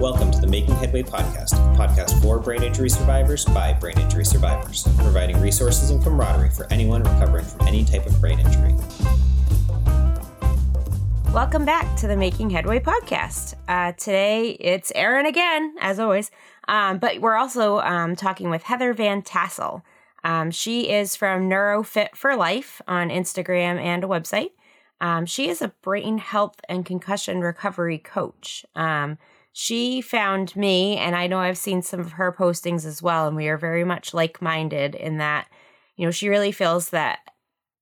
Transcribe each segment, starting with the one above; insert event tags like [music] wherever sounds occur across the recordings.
Welcome to the Making Headway podcast, podcast for brain injury survivors by brain injury survivors, providing resources and camaraderie for anyone recovering from any type of brain injury. Welcome back to the Making Headway podcast. Uh, today it's Erin again, as always, um, but we're also um, talking with Heather Van Tassel. Um, she is from NeuroFit for Life on Instagram and a website. Um, she is a brain health and concussion recovery coach. She found me, and I know I've seen some of her postings as well, and we are very much like minded in that, you know, she really feels that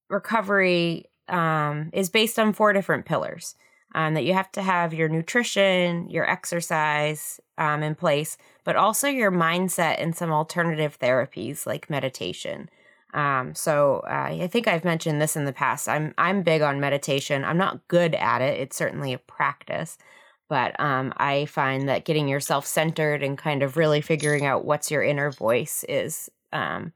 recovery um, is based on four different pillars. Um, that you have to have your nutrition, your exercise um, in place, but also your mindset and some alternative therapies like meditation. Um, so uh, I think I've mentioned this in the past. I'm I'm big on meditation. I'm not good at it. It's certainly a practice, but um, I find that getting yourself centered and kind of really figuring out what's your inner voice is um,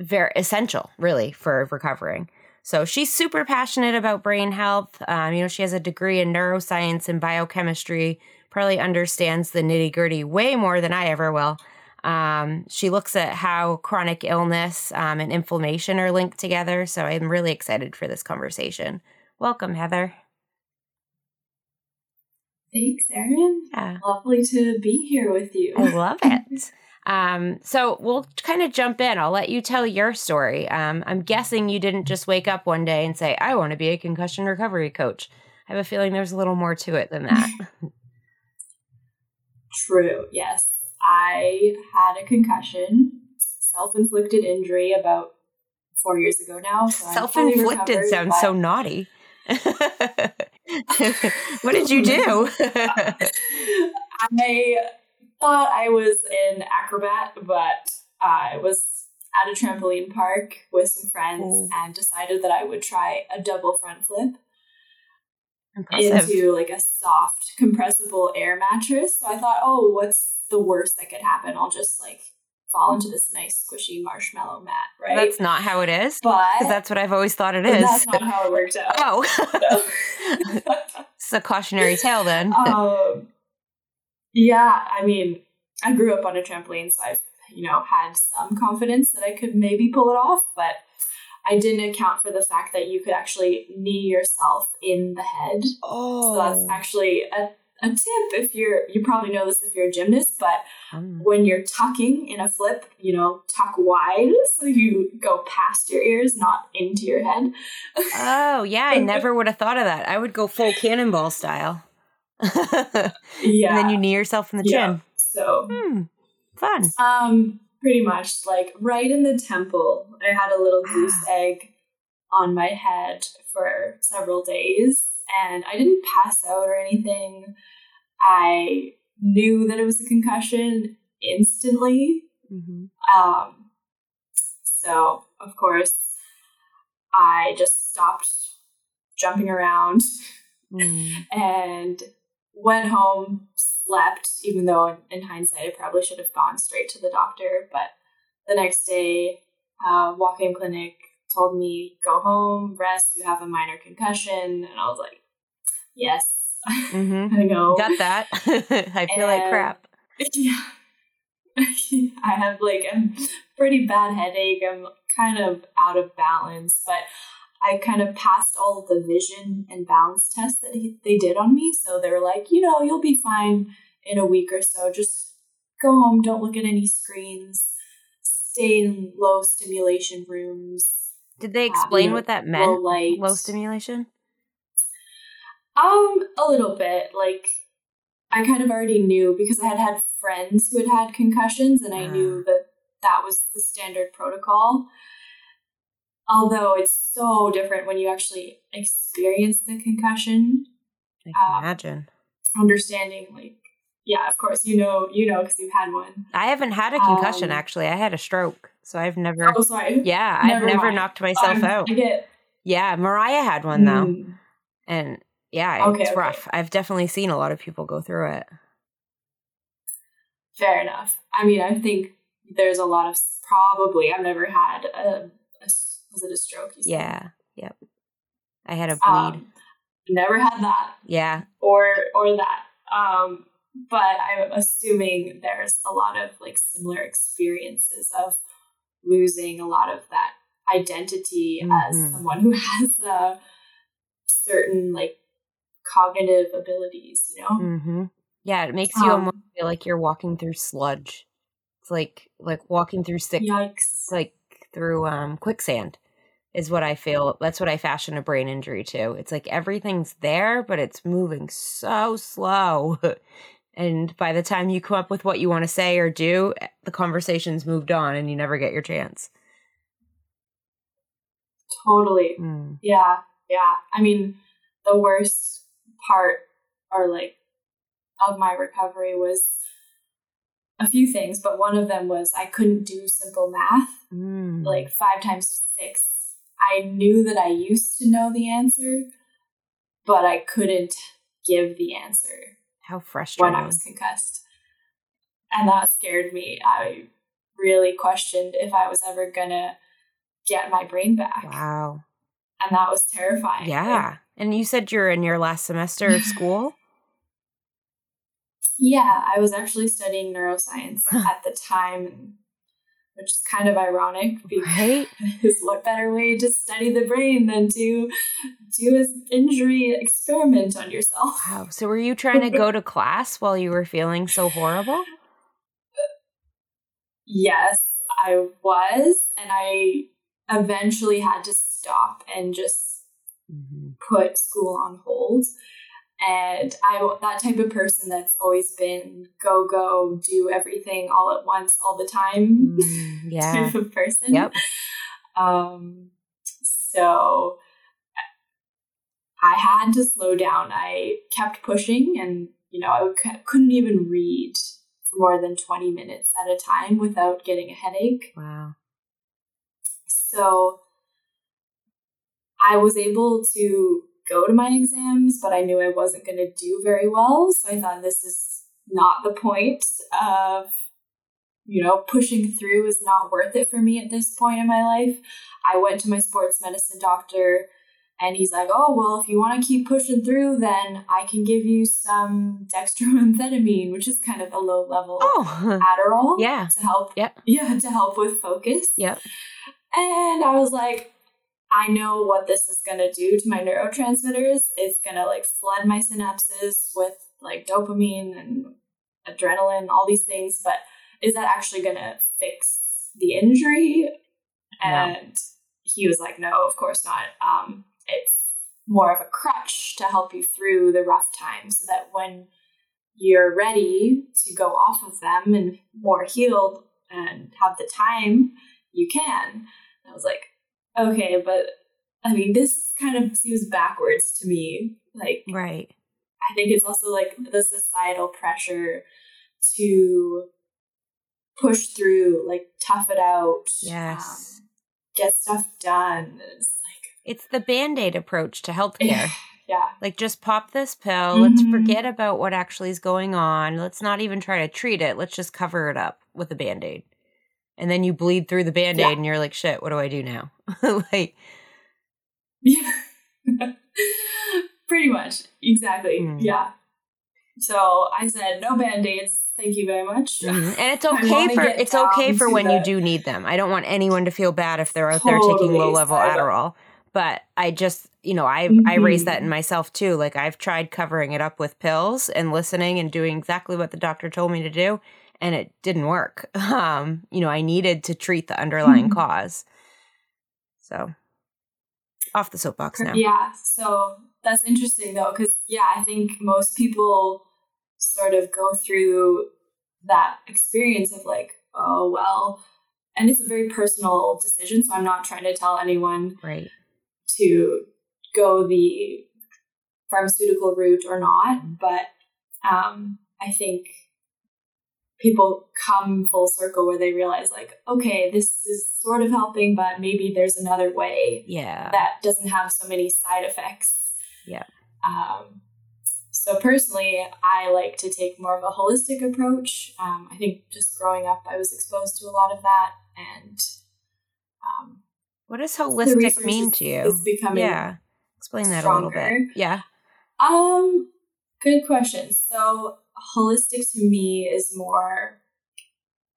very essential, really, for recovering. So she's super passionate about brain health. Um, you know, she has a degree in neuroscience and biochemistry. Probably understands the nitty gritty way more than I ever will. Um, she looks at how chronic illness um, and inflammation are linked together. So I'm really excited for this conversation. Welcome, Heather. Thanks, Erin. Yeah. Lovely to be here with you. I love [laughs] it. Um, so we'll kind of jump in. I'll let you tell your story. Um, I'm guessing you didn't just wake up one day and say, I want to be a concussion recovery coach. I have a feeling there's a little more to it than that. [laughs] True, yes. I had a concussion, self inflicted injury about four years ago now. So self inflicted sounds but... so naughty. [laughs] [laughs] what did you do? [laughs] I thought I was an acrobat, but I was at a trampoline park with some friends Ooh. and decided that I would try a double front flip Impressive. into like a soft compressible air mattress. So I thought, oh, what's the worst that could happen? I'll just like fall into this nice squishy marshmallow mat, right? That's not how it is. But that's what I've always thought it is. That's not how it works [laughs] out. Oh. [laughs] [laughs] it's a cautionary tale then. Um, yeah, I mean, I grew up on a trampoline, so I've, you know, had some confidence that I could maybe pull it off, but I didn't account for the fact that you could actually knee yourself in the head. Oh. So that's oh. actually a a tip if you're you probably know this if you're a gymnast but mm. when you're tucking in a flip you know tuck wide [laughs] so you go past your ears not into your head. Oh yeah i [laughs] never would have thought of that. I would go full cannonball style. Yeah [laughs] and then you knee yourself in the yeah. chin so. Hmm. fun. Um pretty much like right in the temple i had a little goose egg on my head for several days and I didn't pass out or anything. I knew that it was a concussion instantly. Mm-hmm. Um, so, of course, I just stopped jumping around mm. [laughs] and went home, slept, even though in hindsight I probably should have gone straight to the doctor. But the next day, uh, walk in clinic, told me, go home, rest, you have a minor concussion. And I was like, yes, mm-hmm. [laughs] I know. Got that. [laughs] I feel and, like crap. Yeah. [laughs] I have like a pretty bad headache. I'm kind of out of balance, but I kind of passed all of the vision and balance tests that he, they did on me. So they were like, you know, you'll be fine in a week or so. Just go home, don't look at any screens, stay in low stimulation rooms, did they explain what that meant? Low, light. low stimulation? Um, a little bit. Like, I kind of already knew because I had had friends who had had concussions, and I uh. knew ah. that that was the standard protocol. Although it's so different when you actually experience the concussion. I can um, imagine. Understanding, like, yeah, of course, you know, you know, because you've had one. I haven't had a concussion um, actually. I had a stroke, so I've never. Oh, sorry. Yeah, [laughs] never I've never mind. knocked myself um, out. I get. Yeah, Mariah had one though, mm. and yeah, okay, it's okay. rough. I've definitely seen a lot of people go through it. Fair enough. I mean, I think there's a lot of probably. I've never had a, a was it a stroke? yeah. Yep. I had a bleed. Um, never had that. Yeah. Or or that. Um, but I'm assuming there's a lot of like similar experiences of losing a lot of that identity mm-hmm. as someone who [laughs] has a certain like cognitive abilities, you know? Mm-hmm. Yeah, it makes you um, almost feel like you're walking through sludge. It's like like walking through yikes. like through um, quicksand is what I feel. That's what I fashion a brain injury to. It's like everything's there, but it's moving so slow. [laughs] and by the time you come up with what you want to say or do, the conversation's moved on and you never get your chance. Totally. Mm. Yeah. Yeah. I mean, the worst part or like of my recovery was a few things, but one of them was I couldn't do simple math. Mm. Like five times six. I knew that I used to know the answer, but I couldn't give the answer. How frustrating. When I was concussed. And that scared me. I really questioned if I was ever going to get my brain back. Wow. And that was terrifying. Yeah. Like, and you said you're in your last semester of school? [laughs] Yeah, I was actually studying neuroscience [laughs] at the time, which is kind of ironic because right? what better way to study the brain than to do an injury experiment on yourself? Wow. So were you trying to go to [laughs] class while you were feeling so horrible? Yes, I was. And I eventually had to stop and just mm-hmm. put school on hold and I that type of person that's always been go go do everything all at once all the time mm, [laughs] yeah type of person. Yep. Um, so I had to slow down. I kept pushing, and you know I couldn't even read for more than twenty minutes at a time without getting a headache. Wow. So I was able to go to my exams, but I knew I wasn't going to do very well. So I thought this is not the point of, you know, pushing through is not worth it for me at this point in my life. I went to my sports medicine doctor and he's like, oh, well, if you want to keep pushing through, then I can give you some dextroamphetamine, which is kind of a low level oh, Adderall. [laughs] Yeah. To help. Yep. [laughs] Yeah. To help with focus. Yep. And I was like, I know what this is going to do to my neurotransmitters. It's going to like flood my synapses with like dopamine and adrenaline, all these things. But is that actually going to fix the injury? And no. he was like, no, of course not. Um, it's more of a crutch to help you through the rough times so that when you're ready to go off of them and more healed and have the time, you can. And I was like, okay, but I mean, this kind of seems backwards to me. Like, right. I think it's also like the societal pressure to push through, like tough it out. Yes. Um, get stuff done. It's like it's the band-aid approach to healthcare. [laughs] yeah. Like just pop this pill. Mm-hmm. Let's forget about what actually is going on. Let's not even try to treat it. Let's just cover it up with a band-aid and then you bleed through the band-aid yeah. and you're like shit what do i do now? [laughs] Like yeah [laughs] pretty much. Exactly. Mm. yeah. So i said no band-aids. Thank you very much. Mm-hmm. and it's [laughs] okay for it's okay for when you do need them. I don't want anyone to feel bad if they're out totally there taking low level adderall. But i just you know i mm-hmm. i raised that in myself too. Like i've tried covering it up with pills and listening and doing exactly what the doctor told me to do and it didn't work. [laughs] Um, you know, I needed to treat the underlying mm-hmm. cause. So, off the soapbox now. Yeah. So that's interesting though, because yeah, I think most people sort of go through that experience of like, oh well, and it's a very personal decision. So I'm not trying to tell anyone right to go the pharmaceutical route or not, but um, I think people come full circle where they realize like okay this is sort of helping but maybe there's another way yeah. that doesn't have so many side effects. Yeah. Um, so personally i like to take more of a holistic approach. Um, i think just growing up i was exposed to a lot of that and um, what does holistic mean to you? is becoming yeah. Explain that stronger. a little bit. yeah. Um good question. So holistic to me is more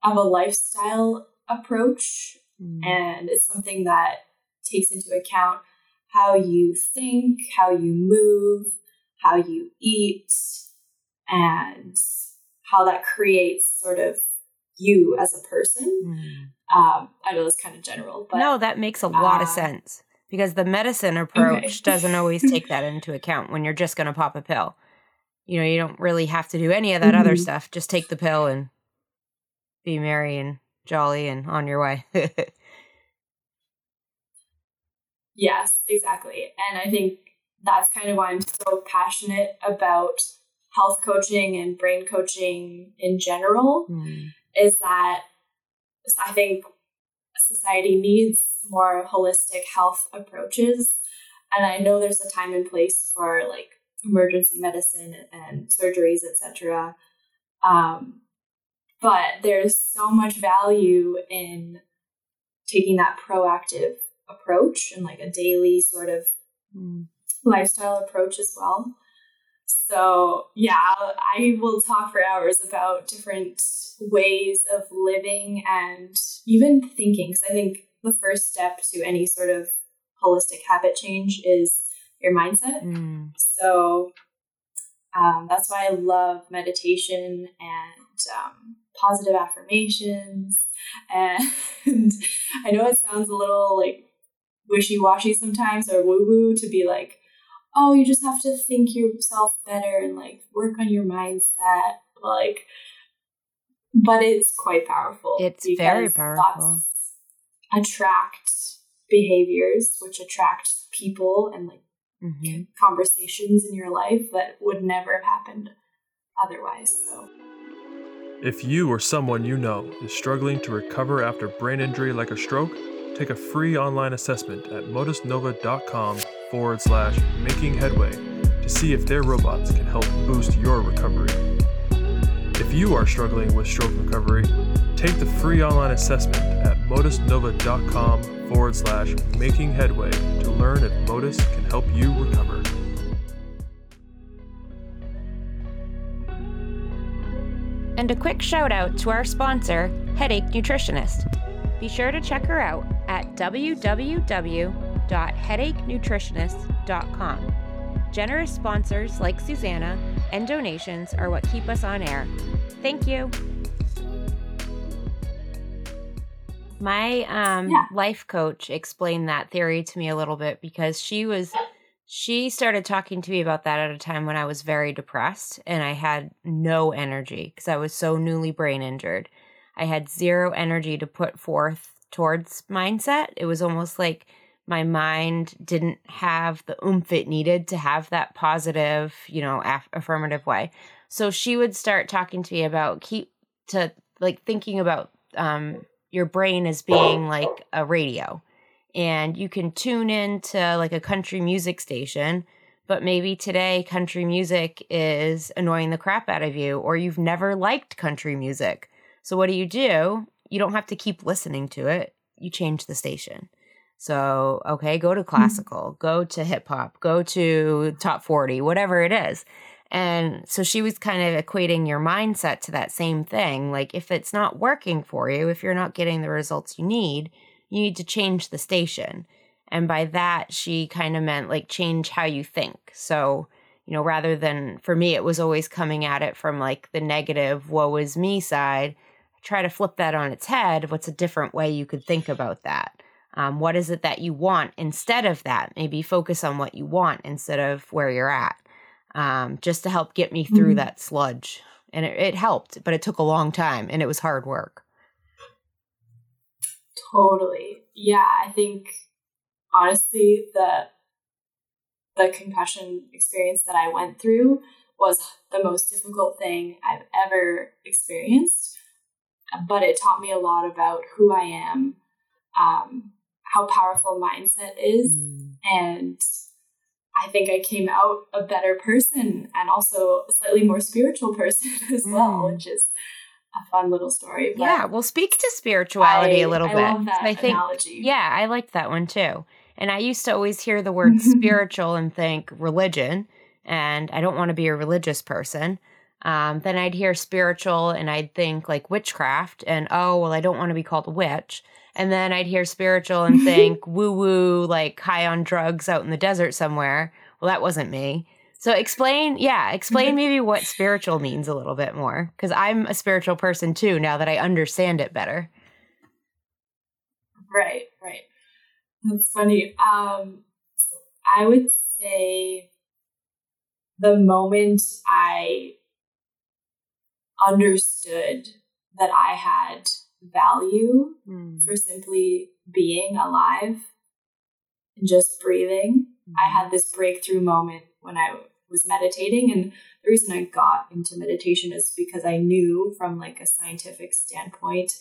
of a lifestyle approach, mm. and it's something that takes into account how you think, how you move, how you eat, and how that creates sort of you as a person. Mm. Um, I know it's kind of general, but no, that makes a lot uh, of sense because the medicine approach okay. doesn't always take that into account when you're just going to pop a pill. You know, you don't really have to do any of that mm-hmm. other stuff. Just take the pill and be merry and jolly and on your way. [laughs] yes, exactly. And I think that's kind of why I'm so passionate about health coaching and brain coaching in general mm. is that I think society needs more holistic health approaches. And I know there's a time and place for like emergency medicine and surgeries, etc. Um, but there's so much value in taking that proactive approach and like a daily sort of mm. lifestyle approach as well. So, yeah, I will talk for hours about different ways of living and even thinking. Because I think the first step to any sort of holistic habit change is your mindset. Mm. So, um, that's why I love meditation and um, positive affirmations. [laughs] And I know it sounds a little like wishy washy sometimes or woo woo to be like, oh, you just have to think yourself better and like work on your mindset. Like, but it's quite powerful. It's very powerful. attract behaviors, which attract people and like mm-hmm. conversations in your life that would never have happened otherwise. So. If you or someone you know is struggling to recover after brain injury like a stroke, take a free online assessment at motusnova.com forward slash making headway to see if their robots can help boost your recovery. If you are struggling with stroke recovery, take the free online assessment at motusnova.com forward slash making headway to learn if Motus can help you recover. And a quick shout out to our sponsor, Headache Nutritionist. Be sure to check her out at www.headachenutritionist.com. Generous sponsors like Susanna and donations are what keep us on air. Thank you. My um, yeah. life coach explained that theory to me a little bit because she was she started talking to me about that at a time when I was very depressed and I had no energy because I was so newly brain injured. I had zero energy to put forth towards mindset. It was almost like my mind didn't have the oomph it needed to have that positive, you know, aff- affirmative way. So she would start talking to me about keep to like thinking about um, your brain as being like a radio, and you can tune into like a country music station. But maybe today country music is annoying the crap out of you, or you've never liked country music. So what do you do? you don't have to keep listening to it. You change the station. So, okay, go to mm-hmm. classical, mm-hmm. go to hip hop, go to top 40, whatever it is. And so she was kind of equating your mindset to that same thing. Like, if it's not working for you, if you're not getting the results you need, you need to change the station. And by that, she kind of meant like change how you think. So, you know, rather than for me, it was always coming at it from like the negative, woe is me side try to flip that on its head, what's a different way you could think about that? Um, what is it that you want instead of that? Maybe focus on what you want instead of where you're at, um, just to help get me through mm-hmm. that sludge. And it, it helped, but it took a long time and it was hard work. Totally. Yeah, I think honestly the the concussion experience that I went through was the most difficult thing I've ever experienced but it taught me a lot about who I am, um, how powerful mindset is, mm. and I think I came out a better person and also a slightly more spiritual [laughs] person as mm. well, which is a fun little story. But yeah, we'll speak to spirituality I, a little I bit. I think, analogy. yeah, I liked that one too. And I used to always hear the word [laughs] spiritual and think religion, and I don't want to be a religious person. Um, then I'd hear spiritual and I'd think like witchcraft and oh, well, I don't want to be called a witch. And then I'd hear spiritual and [laughs] think woo woo, like high on drugs out in the desert somewhere. Well, that wasn't me. So explain, yeah, explain [laughs] maybe what spiritual means a little bit more because I'm a spiritual person too now that I understand it better. Right, right. That's funny. Um, I would say the moment I understood that I had value mm. for simply being alive and just breathing, mm. I had this breakthrough moment when I was meditating. And the reason I got into meditation is because I knew from like a scientific standpoint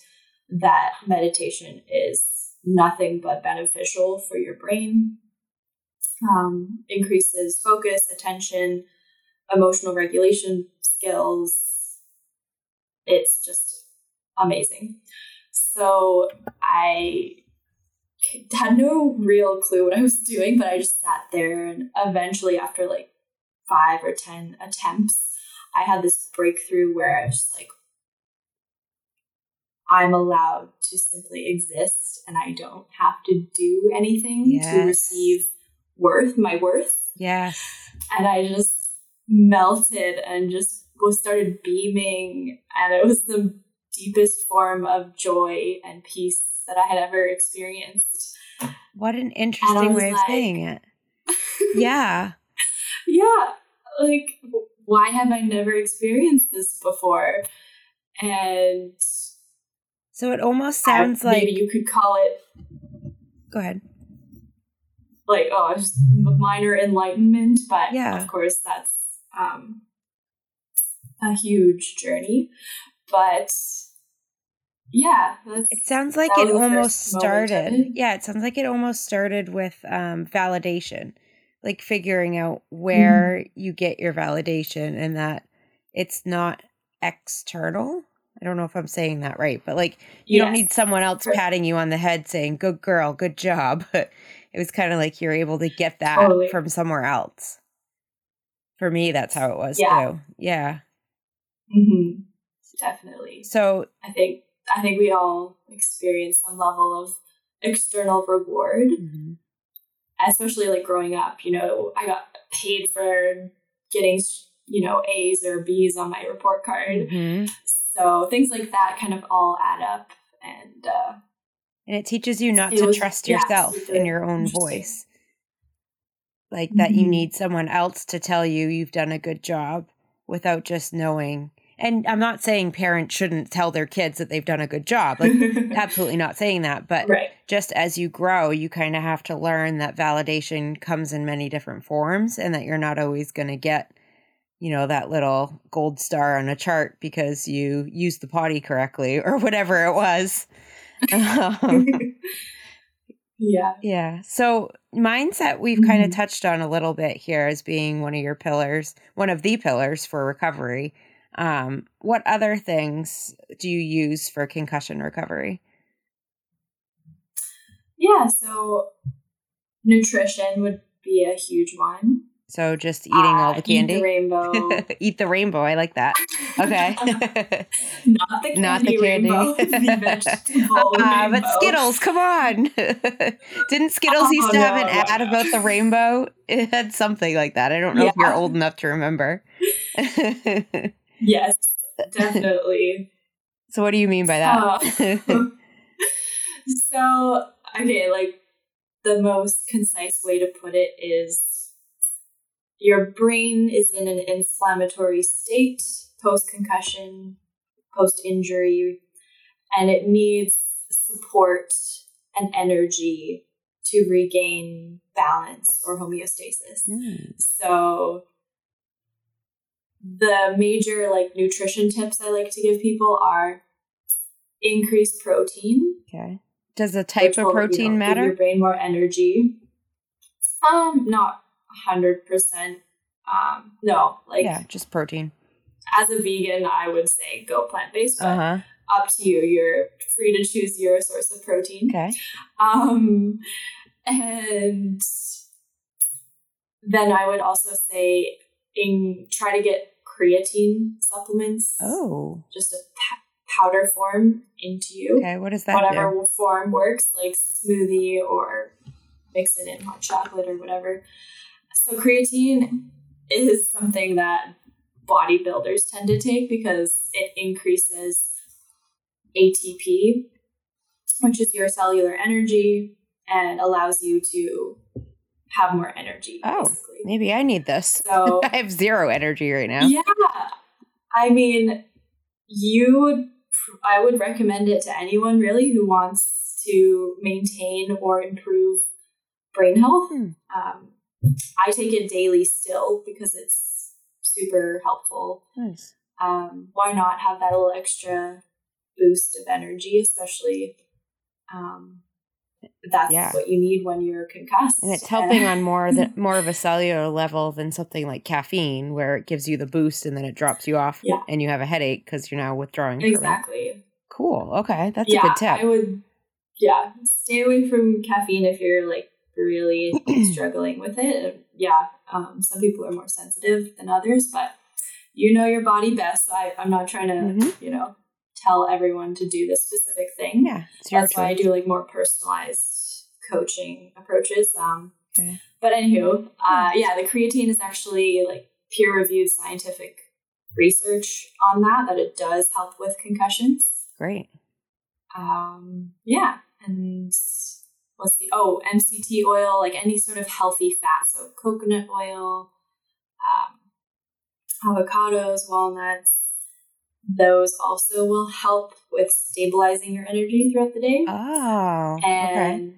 that meditation is nothing but beneficial for your brain. Um, increases focus, attention, emotional regulation skills. It's just amazing. So I had no real clue what I was doing, but I just sat there and eventually after like five or ten attempts, I had this breakthrough where I was like, I'm allowed to simply exist and I don't have to do anything yes. to receive worth, my worth. Yes. And I just melted and just was started beaming and it was the deepest form of joy and peace that I had ever experienced. What an interesting way of saying it. [laughs] yeah. Yeah. Like, why have I never experienced this before? And so it almost sounds I, like maybe you could call it. Go ahead. Like, oh, just minor enlightenment, but yeah. of course that's um, a huge journey. But yeah, it sounds like it almost started. Yeah, it sounds like it almost started with um, validation, like figuring out where mm. you get your validation and that it's not external I don't know if I'm saying that right, but like you yes. don't need someone else patting you on the head saying "good girl, good job." [laughs] it was kind of like you're able to get that totally. from somewhere else. For me, that's how it was yeah. too. Yeah. Mm-hmm. Definitely. So I think I think we all experience some level of external reward, mm-hmm. especially like growing up. You know, I got paid for getting you know A's or B's on my report card. Mm-hmm. So things like that kind of all add up and uh, and it teaches you not to was, trust yourself in your own [laughs] voice. Like that mm-hmm. you need someone else to tell you you've done a good job without just knowing. And I'm not saying parents shouldn't tell their kids that they've done a good job. Like [laughs] absolutely not saying that, but right. just as you grow, you kind of have to learn that validation comes in many different forms and that you're not always going to get you know, that little gold star on a chart because you used the potty correctly or whatever it was. [laughs] um, yeah. Yeah. So, mindset we've mm-hmm. kind of touched on a little bit here as being one of your pillars, one of the pillars for recovery. Um, what other things do you use for concussion recovery? Yeah, so nutrition would be a huge one. So just eating uh, all the candy. Eat the rainbow. [laughs] eat the rainbow. I like that. Okay. [laughs] Not the [laughs] candy. Not the candy. Rainbow, the uh, but Skittles, come on. Didn't Skittles oh, used to no, have an no, ad no. about the rainbow? It had something like that. I don't know yeah. if you're old enough to remember. Yes, definitely. [laughs] So what do you mean by that? Uh, [laughs] so okay, like the most concise way to put it is your brain is in an inflammatory state post concussion, post injury, and it needs support and energy to regain balance or homeostasis. Mm. So the major like nutrition tips I like to give people are increase protein. Okay. Does the type of protein you know, matter? Give your brain more energy. Um, not hundred percent. Um, no, like yeah, just protein. As a vegan, I would say go plant based, uh-huh. up to you. You're free to choose your source of protein. Okay. Um, and then I would also say in try to get creatine supplements. Oh. Just a p- powder form into you. Okay. What does that Whatever do? form works, like smoothie or mix it in hot chocolate or whatever. So creatine is something that bodybuilders tend to take because it increases ATP, which is your cellular energy, and allows you to have more energy. Oh. basically. Maybe I need this. So [laughs] I have zero energy right now. yeah, I mean, you would. I would recommend it to anyone really who wants to maintain or improve brain health. Hmm. Um, I take it daily still because it's super helpful. Nice. Um, why not have that little extra boost of energy, especially um, that's Yeah. what you need when you're concussed. And it's helping on more than [laughs] more of a cellular level than something like caffeine, where it gives you the boost and then it drops you off, Yeah. and you have a headache because you're now withdrawing. from exactly. Cool. Okay, that's yeah, a good tip. I would, yeah, stay away from caffeine if you're like really [clears throat] struggling with it. Yeah, um, some people are more sensitive than others, but you know your body best. So I, I'm not trying to, Mhm. you know, tell everyone to do this specific thing. yeah, That's why I do like more personalized coaching approaches. Um, Okay. But anywho, uh, yeah, the creatine is actually like peer reviewed scientific research on that, that it does help with concussions Great. um yeah and what's the oh mct oil like any sort of healthy fat so coconut oil um, avocados walnuts those also will help with stabilizing your energy throughout the day Oh, okay. and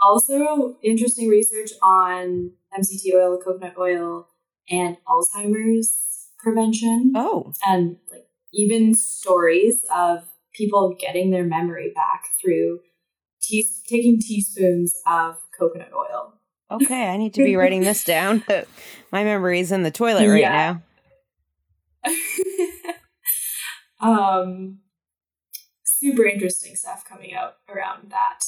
also interesting research on mct oil coconut oil and alzheimer's prevention Oh, and like even stories of people getting their memory back through taking teaspoons of coconut oil. okay. I need to be writing this [laughs] down. [laughs] My memory is in the toilet right Yeah. now. [laughs] um, super interesting stuff coming out around that.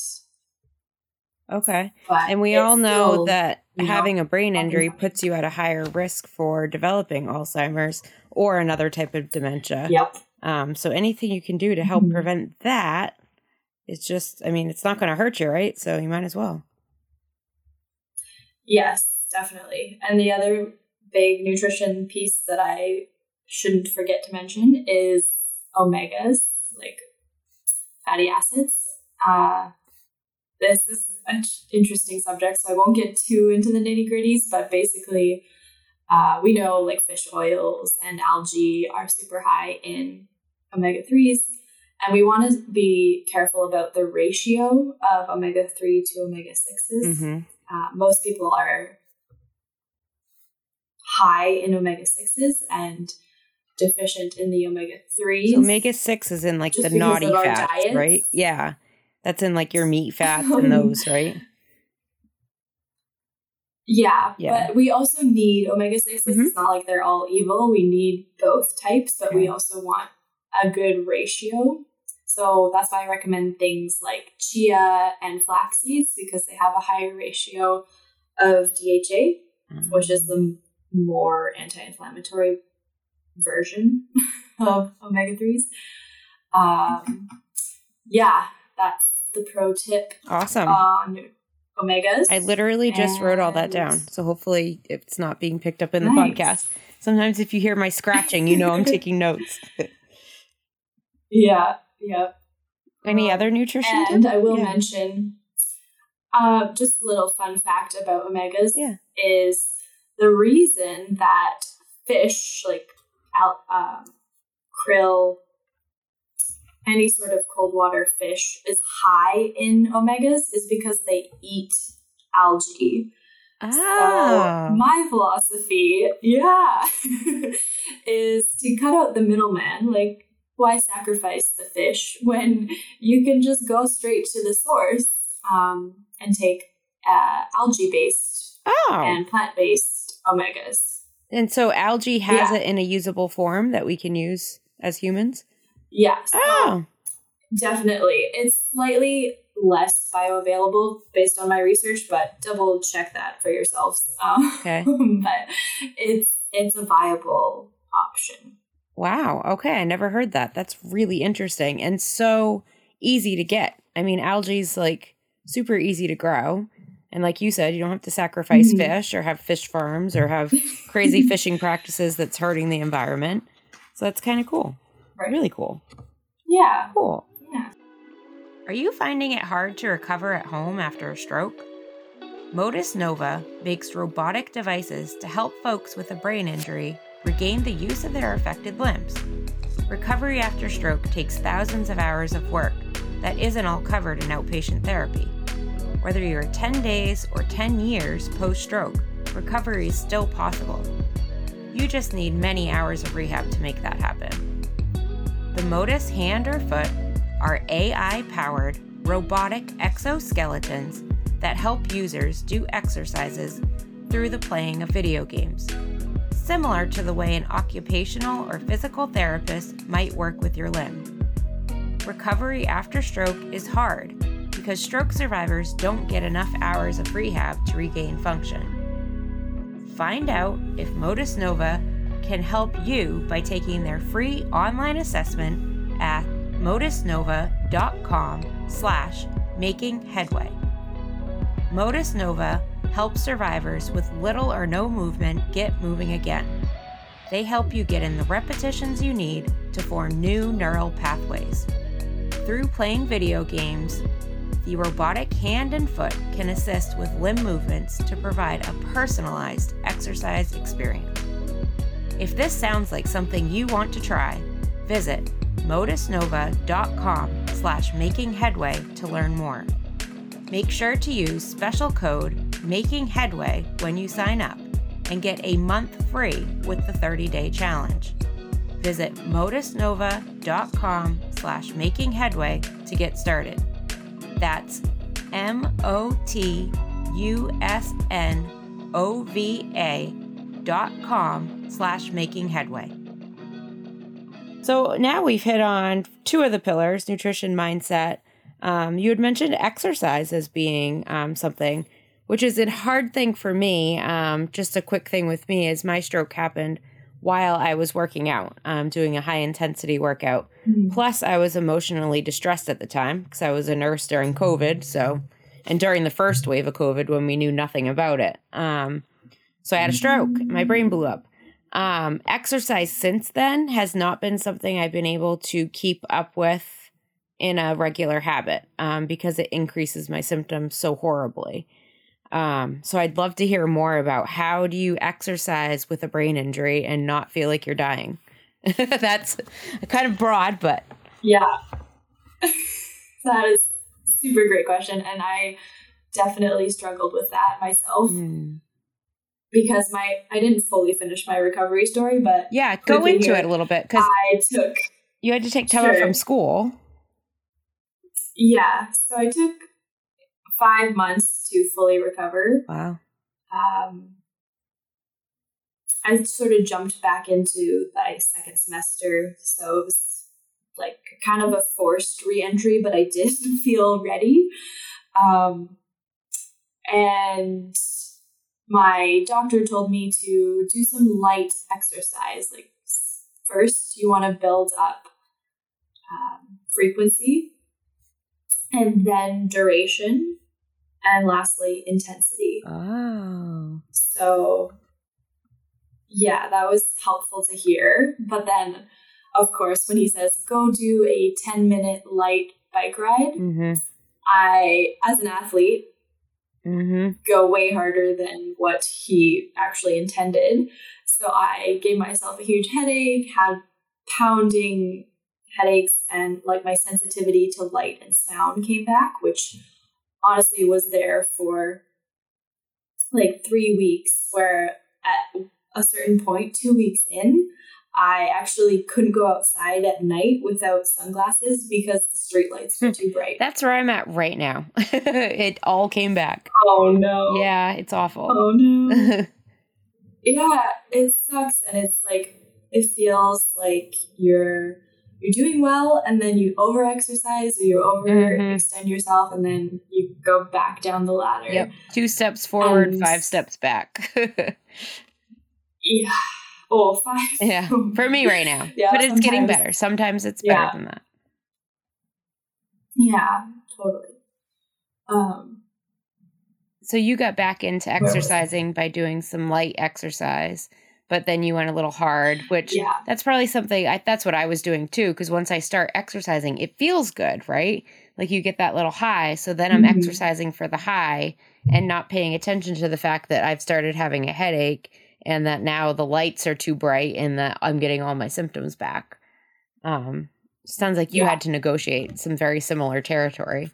Okay. But And we all know still- that you know, having a brain injury puts you at a higher risk for developing Alzheimer's or another type of dementia. Yep. Um, so anything you can do to help Mhm. prevent that, it's just, I mean, it's not going to hurt you, right? So you might as well. Yes, definitely. And the other big nutrition piece that I shouldn't forget to mention is omegas, like fatty acids. Uh, this is an interesting subject, so I won't get too into the nitty gritties, but basically, uh, we know like fish oils and algae are super high in omega 3s. And we want to be careful about the ratio of omega 3 to omega 6s hmm uh, most people are high in omega 6s and deficient in the omega 3s. So omega 6 is in like the naughty fats, diets? right? Yeah. That's in like your meat [laughs] fats Um, and those, right? yeah, Yeah. but we also need omega 6s. Mhm. It's not like they're all evil. We need both types, but we also want a good ratio. So that's why I recommend things like chia and flax seeds because they have a higher ratio of DHA, which is the more anti-inflammatory version [laughs] of omega threes. Um, yeah, that's the pro tip awesome. on omegas. I literally just wrote all that down. So hopefully it's not being picked up in the Nice. podcast. Sometimes if you hear my scratching, you know I'm [laughs] taking notes. Yeah, yeah. Any Um, other nutrition? And tip? I will Yeah. mention uh, just a little fun fact about omegas Yeah. is the reason that fish like al- um, krill, any sort of cold water fish is high in omegas is because they eat algae. Ah. So my philosophy, yeah, [laughs] is to cut out the middleman. Like, why sacrifice the fish when you can just go straight to the source um, and take uh, algae-based oh. and plant-based omegas? And so algae has Yeah. it in a usable form that we can use as humans? Yes, Oh. definitely. It's slightly less bioavailable based on my research, but double check that for yourselves. Um, Okay. [laughs] but it's it's a viable option. Wow. Okay. I never heard that. That's really interesting and so easy to get. I mean, algae's like super easy to grow. And like you said, you don't have to sacrifice mm-hmm. fish or have fish farms or have [laughs] crazy fishing practices that's hurting the environment. So that's kind of cool. Right. Really cool. Yeah. Cool. Yeah. Are you finding it hard to recover at home after a stroke? Motus Nova makes robotic devices to help folks with a brain injury regain the use of their affected limbs. Recovery after stroke takes thousands of hours of work that isn't all covered in outpatient therapy. Whether you're 10 days or 10 years post stroke, recovery is still possible. You just need many hours of rehab to make that happen. The Motus hand or foot are AI powered robotic exoskeletons that help users do exercises through the playing of video games similar to the way an occupational or physical therapist might work with your limb. Recovery after stroke is hard because stroke survivors don't get enough hours of rehab to regain function. Find out if Motus Nova can help you by taking their free online assessment at motusnova.com slash making headway. Motus Nova helps survivors with little or no movement get moving again. They help you get in the repetitions you need to form new neural pathways. Through playing video games, the robotic hand and foot can assist with limb movements to provide a personalized exercise experience. If this sounds like something you want to try, visit motusnova.com slash making headway to learn more. Make sure to use special code Making Headway when you sign up and get a month free with the 30-day challenge. Visit motusnova.com slash making headway to get started. That's M-O-T-U-S-N-O-V-A dot com slash making headway. So now we've hit on two of the pillars, nutrition, mindset. Um, you had mentioned exercise as being um, something which is a hard thing for me. Um, just a quick thing with me is my stroke happened while I was working out, um, doing a high intensity workout. Mm-hmm. Plus, I was emotionally distressed at the time because I was a nurse during COVID. So, and during the first wave of COVID when we knew nothing about it. Um, so I had a stroke. My brain blew up. Um, exercise since then has not been something I've been able to keep up with in a regular habit um, because it increases my symptoms so horribly. Um, so I'd love to hear more about how do you exercise with a brain injury and not feel like you're dying. [laughs] That's kind of broad, but yeah, [laughs] that is super great question, and I definitely struggled with that myself. Mm. Because my I didn't fully finish my recovery story, but yeah, go into it a little bit because I took you had to take time sure. from school. Yeah, so I took five months to fully recover. Wow. Um, I sort of jumped back into the second semester, so it was like kind of a forced reentry, but I did [laughs] feel ready. Um, and my doctor told me to do some light exercise. Like, first, you want to build up um, frequency and then duration and lastly intensity oh so yeah that was helpful to hear but then of course when he says go do a 10 minute light bike ride mm-hmm. i as an athlete mm-hmm. go way harder than what he actually intended so i gave myself a huge headache had pounding headaches and like my sensitivity to light and sound came back which honestly was there for like three weeks where at a certain point, two weeks in, I actually couldn't go outside at night without sunglasses because the street lights were too bright. That's where I'm at right now. [laughs] it all came back. Oh no. Yeah, it's awful. Oh no. [laughs] yeah, it sucks and it's like it feels like you're you're doing well and then you over exercise or you over mm-hmm. extend yourself and then you go back down the ladder. Yep. Two steps forward, and, five steps back. [laughs] yeah. or Oh, five. Yeah, for me right now. [laughs] Yeah, but it's getting better. Sometimes it's Yeah. better than that. Yeah, totally. Um, So you got back into Where was I? exercising by doing some light exercise, but then you went a little hard, which yeah, that's probably something I, that's what I was doing too. Because once I start exercising, it feels good, right? Like you get that little high. So then I'm Mhm. exercising for the high and not paying attention to the fact that I've started having a headache and that now the lights are too bright and that I'm getting all my symptoms back. Um, sounds like you Yeah. had to negotiate some very similar territory.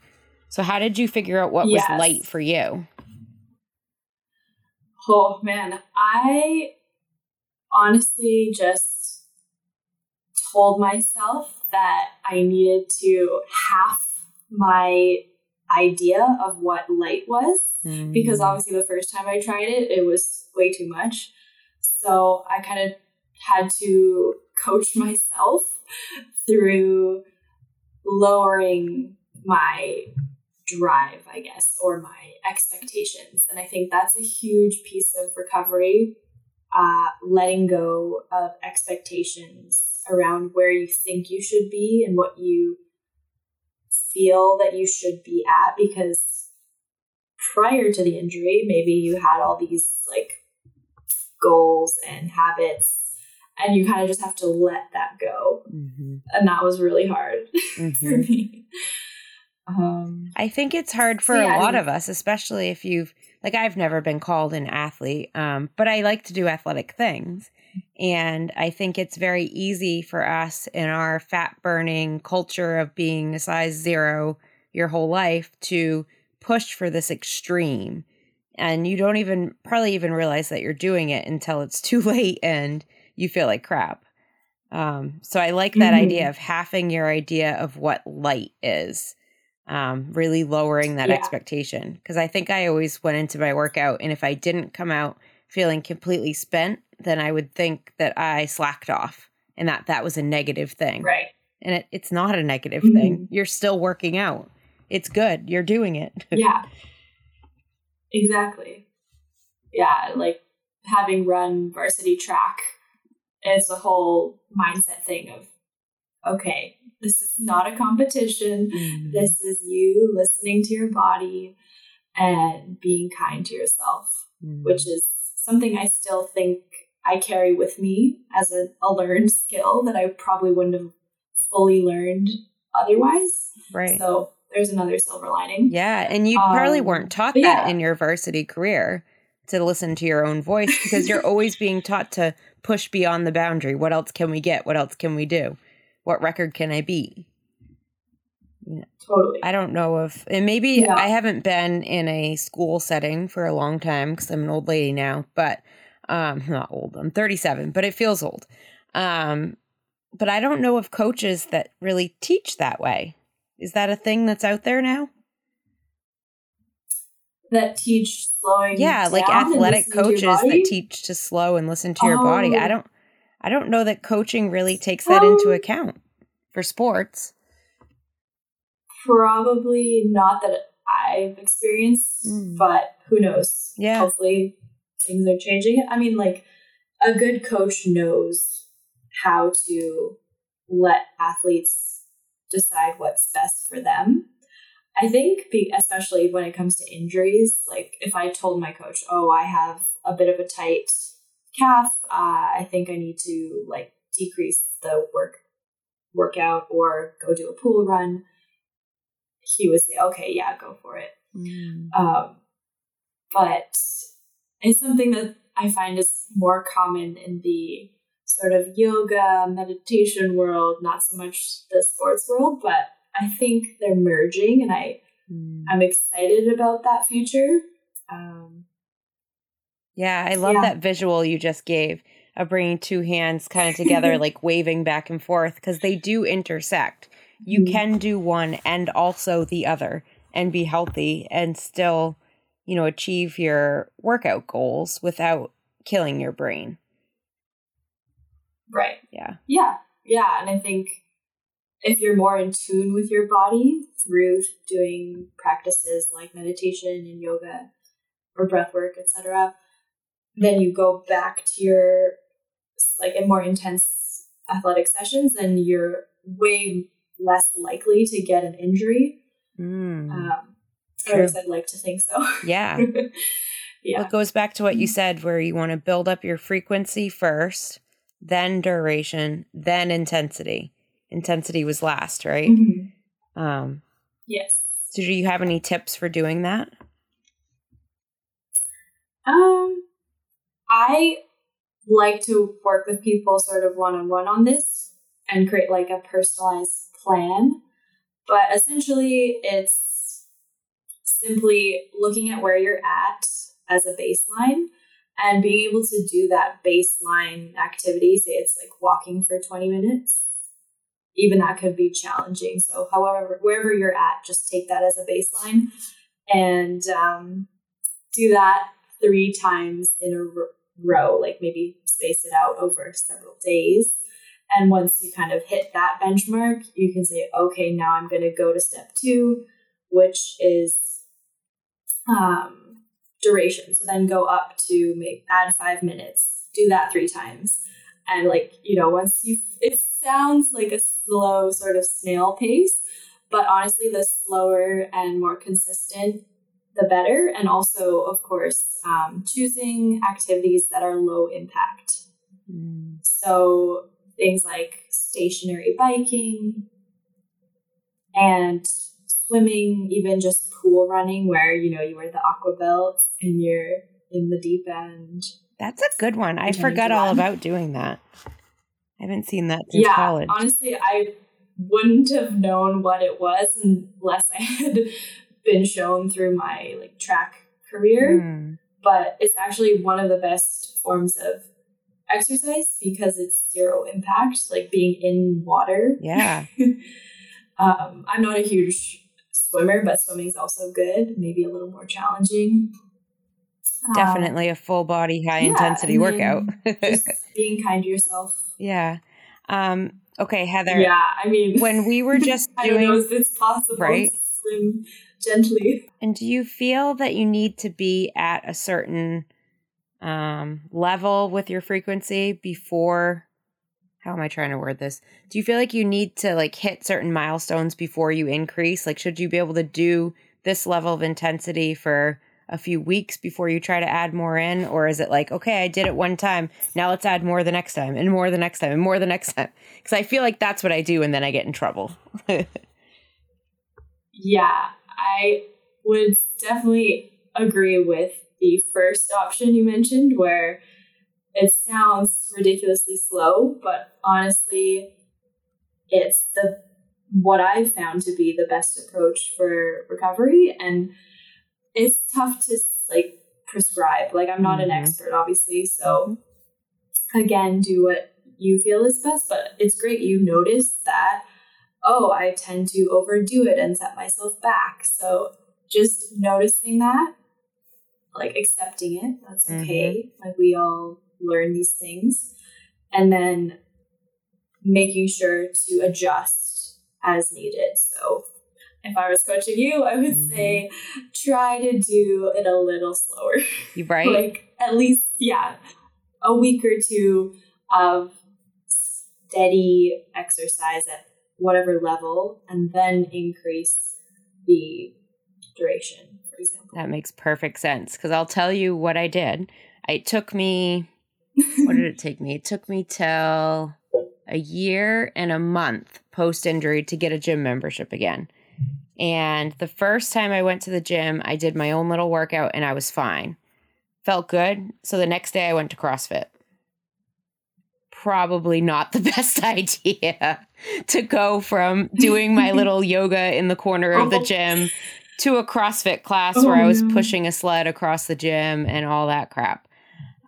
So how did you figure out what Yes. was light for you? Oh man, I honestly just told myself that I needed to half my idea of what light was because Mm. obviously the first time I tried it, it was way too much. So I kind of had to coach [laughs] myself through lowering my drive, I guess, or my expectations. And I think that's a huge piece of recovery, uh, letting go of expectations around where you think you should be and what you feel that you should be at because prior to the injury, maybe you had all these like goals and habits, and you kind of just have to let that go. Mhm. And that was really hard [laughs] for Mhm. me. Um, I think it's hard for So, yeah, a I lot mean- of us, especially if you've like I've never been called an athlete, um, but I like to do athletic things. And I think it's very easy for us in our fat burning culture of being a size zero your whole life to push for this extreme. And you don't even probably even realize that you're doing it until it's [laughs] too late and you feel like crap. Um, so I like that Mhm. idea of halving your idea of what light is um, really lowering that Yeah. expectation. Because I think I always went into my workout, and if I didn't come out feeling completely spent, then I would think that I slacked off and that that was a negative thing. right. And it, it's not a negative Mhm. thing. You're still working out. It's good. You're doing it. Yeah. [laughs] exactly. Yeah, like having run varsity track, it's a whole mindset thing of, okay, this is not a competition. Mhm. This is you listening to your body and being kind to yourself, Mhm. which is something I still think I carry with me as a, a learned skill that I probably wouldn't have fully learned otherwise. right. So there's another silver lining. Yeah, and you probably Um, weren't taught that yeah. in your varsity career to listen to your own voice because you're always being taught to push beyond the boundary. What else can we get? What else can we do? What record can I beat? Totally. I don't know if, and maybe Yeah. I haven't been in a school setting for a long time because I'm an old lady now, but um, not old. I'm 37, but it feels old. Um, but I don't know of coaches that really teach that way. Is that a thing that's out there now? that teach slowing yeah like athletic coaches that teach to slow and listen to your body i Oh. don't i don't know that coaching really takes that into Um, account for sports probably not that I've experienced, Mm. but who knows? Yeah. Hopefully things are changing. I mean, like a good coach knows how to let athletes decide what's best for them. I think, especially when it comes to injuries, like if I told my coach, "Oh, I have a bit of a tight calf. Uh, I think I need to like decrease the work workout or go do a pool run," he would say, "Okay, yeah, go for it." Um, but it's something that I find is more common in the sort of yoga, meditation world, not so much the sports world, but I think they're merging and I, I'm excited about that future. Um, yeah i love Yeah. that visual you just gave of bringing two hands kind of together [laughs] like waving back and forth because they do intersect you Mhm. can do one and also the other and be healthy and still you know achieve your workout goals without killing your brain right. yeah Yeah. Yeah. And I think if you're more in tune with your body through doing practices like meditation and yoga or breath work, etc., then you go back to your like in more intense athletic sessions, then you're way less likely to get an injury. Mm. Um, or least I'd like to think so. Yeah. [laughs] yeah. Well, it goes back to what you said, where you want to build up your frequency first, then duration, then intensity. Intensity was last, right? Mhm. Um, Yes. so, do you have any tips for doing that? Um, I like to work with people sort of one on one on this and create like a personalized plan. But essentially, it's simply looking at where you're at as a baseline and being able to do that baseline activity. Say it's like walking for 20 minutes. Even that could be challenging. So, however, wherever you're at, just take that as a baseline and um, do that three times in a row, like maybe space it out over several days. And once you kind of hit that benchmark, you can say, okay, now I'm going to go to step two, which is um, duration. So then go up to maybe add five minutes, do that three times. And like, you know, once you, it sounds like a slow sort of snail pace, but honestly, the slower and more consistent the better. And also, of course, um, choosing activities that are low impact. So things like stationary biking and swimming, even just pool running, where you know you wear the aqua belt and you're in the deep end. That's a good one. I forgot all about doing that. I haven't seen that since yeah, college. honestly, I wouldn't have known what it was unless I [laughs] had been shown through my like track career. Mm. but it's actually one of the best forms of exercise because it's zero impact, like being in water. Yeah. [laughs] Um, I'm not a huge swimmer, but swimming's also good, maybe a little more challenging. Um, Definitely a full body, high yeah, intensity workout. just [laughs] being kind to yourself. yeah. Um, okay, Heather. Yeah, I mean, When we were [laughs] just I don't know if it's possible Right. to swim gently. and do you feel that you need to be at a certain um, level with your frequency before? How am I trying to word this? Do you feel like you need to like hit certain milestones before you increase? Like, should you be able to do this level of intensity for a few weeks before you try to add more in? Or is it like, okay, I did it one time. Now let's add more the next time and more the next time and more the next time? Because I feel like that's what I do and then I get in trouble. [laughs] Yeah, I would definitely agree with the first option you mentioned, where it sounds ridiculously slow, but honestly, it's the what I've found to be the best approach for recovery, and it's tough to like prescribe. Like I'm not an Mhm. expert, obviously, so again, do what you feel is best. But it's great you notice that oh, I tend to overdo it and set myself back. So just noticing that, like accepting it, that's okay. Like we all learn these things. And then making sure to adjust as needed. So if I was coaching you, I would Mhm. say try to do it a little slower. you right? [laughs] like at least, yeah, a week or two of steady exercise at whatever level and then increase the duration, for example. That makes perfect sense because I'll tell you what I did. It took me, what did it take me? It took me till a year and a month post injury to get a gym membership again. And the first time I went to the gym, I did my own little workout and I was fine. Felt good. So the next day I went to CrossFit. Probably not the [laughs] best idea to go from doing my [laughs] little yoga in the corner of the Oh. gym to a CrossFit class Oh, where I was no. pushing a sled across the gym and all that crap.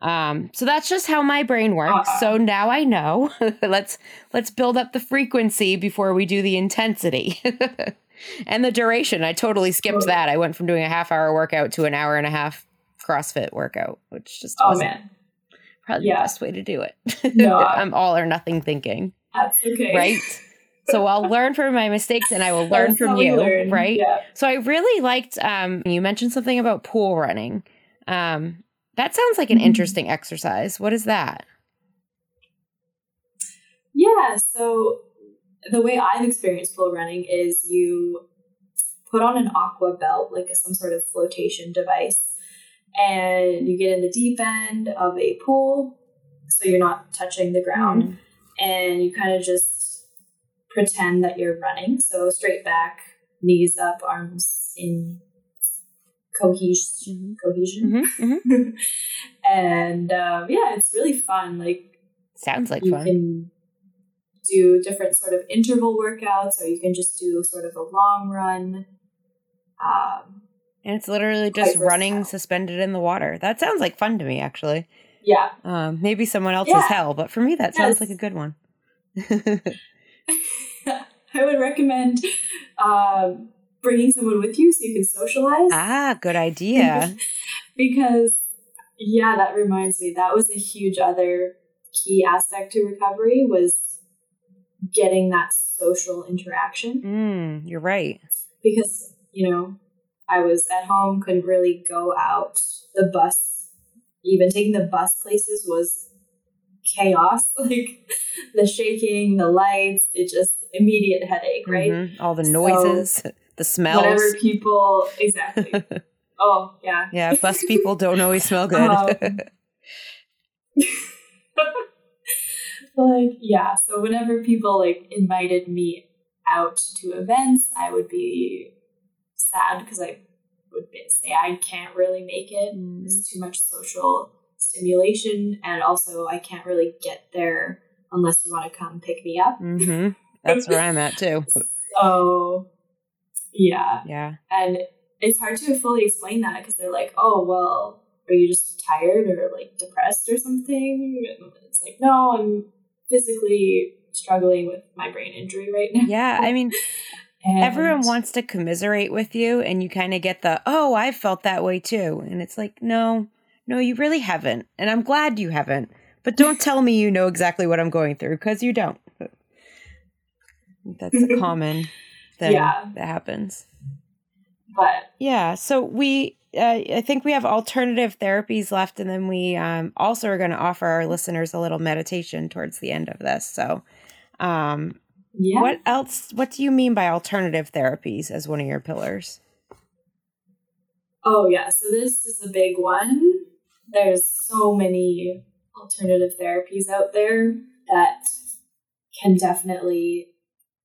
Um, so that's just how my brain works. Uh-uh. So now I know. [laughs] let's let's build up the frequency before we do the intensity. [laughs] and the duration. I totally skipped that. I went from doing a half hour workout to an hour and a half CrossFit workout, which just Oh wasn't man, probably Yeah. the best way to do it. [laughs] No, I'm all or nothing thinking, that's okay. right? so I'll learn from my mistakes and I will learn That's from you, learn. right? Yeah. So I really liked um you mentioned something about pool running. Um that sounds like an Mhm. interesting exercise. What is that? Yeah, so the way I've experienced pool running is you put on an aqua belt, like some sort of flotation device, and you get in the deep end of a pool, so you're not touching the ground, mm. and you kind of just pretend that you're running. So straight back, knees up, arms in cohesion. Mm-hmm. Cohesion. Mm-hmm. Mm-hmm. [laughs] and um, yeah, it's really fun. Like sounds like you fun. Can do different sort of interval workouts, or you can just do sort of a long run. Um, and it's literally just running suspended in the water. That sounds like fun to me, actually. Yeah. Um, maybe someone else's yeah. hell, but for me, that sounds like a good one. [laughs] [laughs] I would recommend um, bringing someone with you so you can socialize. Ah, good idea. [laughs] because, yeah, that reminds me. That was a huge other key aspect to recovery was getting that social interaction. Mm, you're right. Because, you know, I was at home, couldn't really go out. The bus, even taking the bus places was chaos. [laughs] Like the shaking, the lights, it just immediate headache, right? Mm-hmm. All the noises, so, [laughs] the smells. Whatever people, exactly. [laughs] oh, yeah. Yeah, bus [laughs] people don't always smell good. Um, [laughs] like, yeah, so whenever people like invited me out to events, I would be sad because I would say I can't really make it. Mm. It's too much social stimulation, and also I can't really get there unless you want to come pick me up. Mm-hmm. That's where I'm at too. So, yeah, yeah, and it's hard to fully explain that because they're like, "Oh, well, are you just tired or like depressed or something?" And it's like, no, I'm physically struggling with my brain injury right now. Yeah, I mean. [laughs] And Everyone wants to commiserate with you, and you kind of get the, oh, I felt that way too. And it's like, no, no, you really haven't. And I'm glad you haven't. But don't [laughs] tell me you know exactly what I'm going through because you don't. That's a [laughs] common thing yeah. that happens. But yeah, so we uh, I think we have alternative therapies left, and then we um, also are going to offer our listeners a little meditation towards the end of this. So, um, yeah. what else? What do you mean by alternative therapies as one of your pillars? Oh yeah, so this is a big one. There's so many alternative therapies out there that can definitely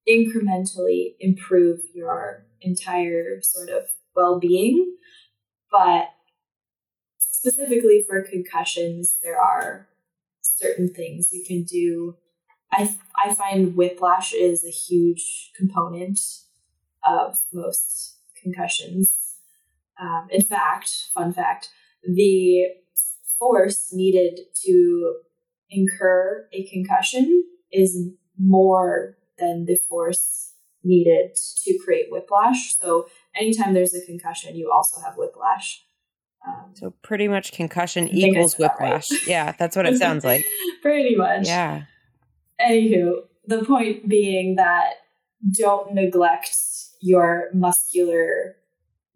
incrementally improve your entire sort of well-being but specifically for concussions, there are certain things you can do. I, I find whiplash is a huge component of most concussions. Um, in fact, fun fact, the force needed to incur a concussion is more than the force needed to create whiplash. So anytime there's a concussion, you also have whiplash. Um, so pretty much concussion equals whiplash. Right. Yeah, that's what it [laughs] sounds like. pretty much. Yeah. Anywho, the point being that don't neglect your muscular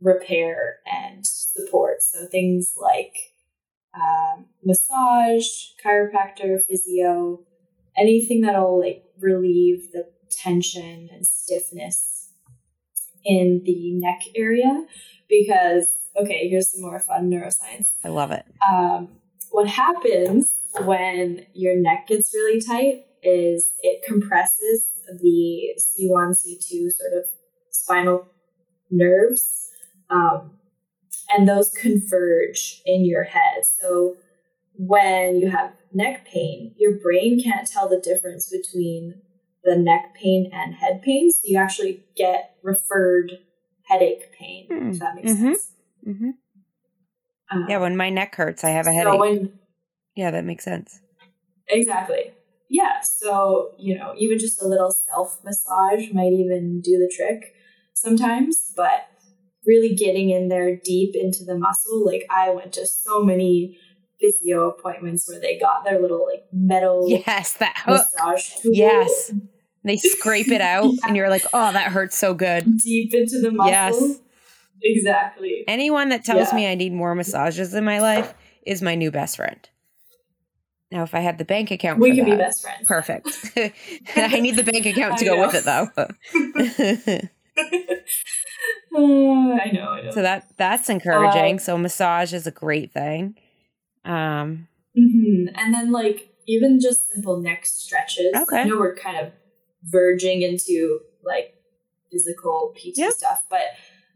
repair and support. So things like um, massage, chiropractor, physio, anything that'll like relieve the tension and stiffness in the neck area because, okay, here's some more fun neuroscience. I love it. Um, what happens when your neck gets really tight is it compresses the C1, C2 sort of spinal nerves, um, and those converge in your head. So when you have neck pain, your brain can't tell the difference between the neck pain and head pain. So you actually get referred headache pain, mm. if that makes mm-hmm. sense. Mm-hmm. Um, yeah, when my neck hurts, I have a headache. So when, yeah, that makes sense. Exactly. Yeah. So, you know, even just a little self massage might even do the trick sometimes, but really getting in there deep into the muscle. Like, I went to so many physio appointments where they got their little like metal yes that hook. massage tool. yes they [laughs] scrape it out yeah. and you're like, oh, that hurts so good. Deep into the muscle. Yes. Exactly. Anyone that tells yeah. me I need more massages in my life is my new best friend. Now, if I had the bank account, we could be best friends. Perfect. [laughs] [laughs] I need the bank account to go with it, though. Uh, I know. I know. so that that's encouraging. so massage is a great thing. Um, hmm And then like even just simple neck stretches. Okay. I know we're kind of verging into like physical PT Yep. stuff, but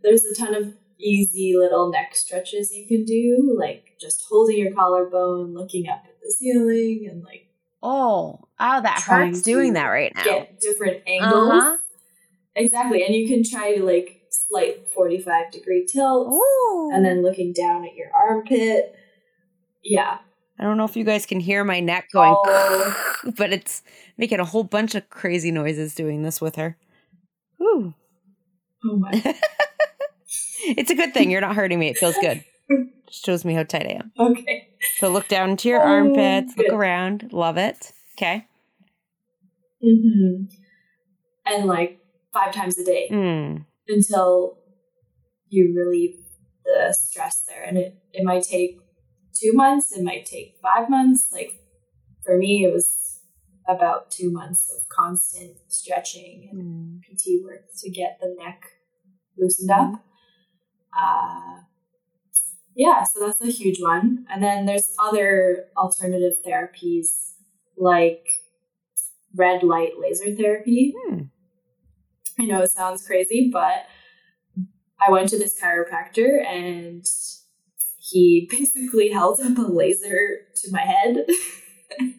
there's a ton of easy little neck stretches you can do, like just holding your collarbone, looking up at the ceiling, and like oh, oh, that hurts doing that right now. get different angles. Uh-huh. Exactly. And you can try to like slight 45 degree tilts Ooh. and then looking down at your armpit. Yeah. I don't know if you guys can hear my neck going, Oh. [laughs] but it's making a whole bunch of crazy noises doing this with her. Ooh. Oh my. [laughs] It's a good thing. You're not hurting me. It feels good. Just [laughs] shows me how tight I am. Okay. So look down into your Oh, armpits, look around. Love it. Okay. Mm-hmm. And like five times a day Mm. until you relieve the stress there. And it, it might take two months, it might take five months. Like for me, it was about two months of constant stretching and Mm. PT work to get the neck loosened up. Uh, yeah, so that's a huge one. And then there's other alternative therapies like red light laser therapy. Hmm. I know it sounds crazy, but I went to this chiropractor and he basically held up a laser to my head [laughs]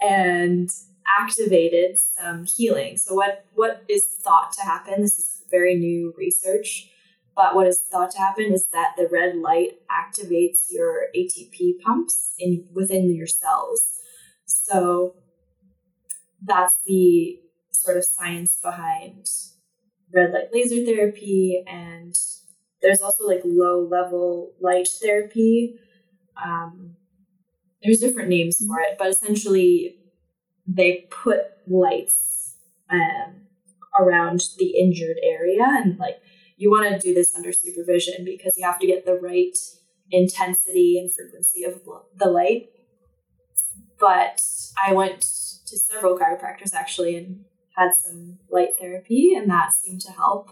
and activated some healing. So what what is thought to happen? This is very new research, but what is thought to happen is that the red light activates your ATP pumps in within your cells. So that's the sort of science behind red light laser therapy and there's also like low level light therapy. Um, there's different names for it but essentially they put lights um, around the injured area and like you want to do this under supervision because you have to get the right intensity and frequency of the light. But i went to several chiropractors actually and had some light therapy and that seemed to help.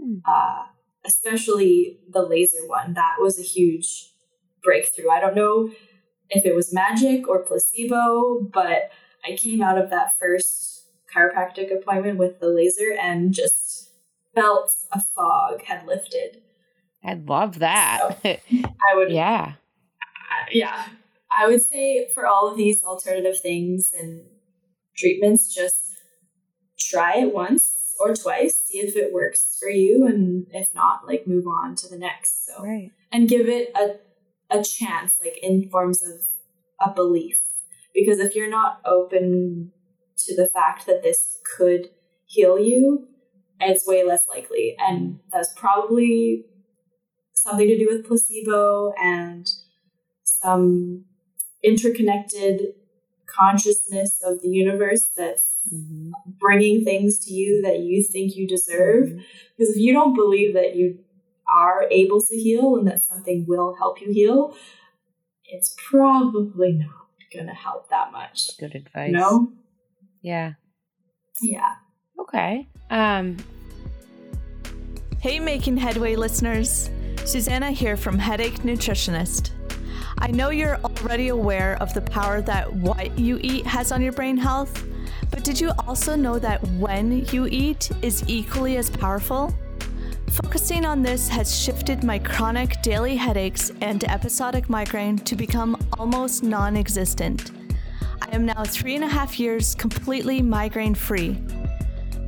Hmm. uh, especially the laser one that was a huge breakthrough i don't know if it was magic or placebo but i came out of that first chiropractic appointment with the laser and just felt a fog had lifted I love that. [laughs] i would yeah. yeah i would say for all of these alternative things and treatments just try it once or twice see if it works for you and if not like move on to the next so. Right. and give it a a chance like in forms of a belief. Because if you're not open to the fact that this could heal you it's way less likely. And that's probably something to do with placebo and some interconnected consciousness of the universe that's Mhm. bringing things to you that you think you deserve Mhm. because if you don't believe that you are able to heal and that something will help you heal, it's probably not going to help that much. Good advice. You know? Yeah. Yeah. Okay. Um. Hey, Making Headway listeners. Susanna here from Headache Nutritionist. I know you're already aware of the power that what you eat has on your brain health, but did you also know that when you eat is equally as powerful? Focusing on this has shifted my chronic daily headaches and episodic migraine to become almost non existent. I am now three and a half years completely migraine free.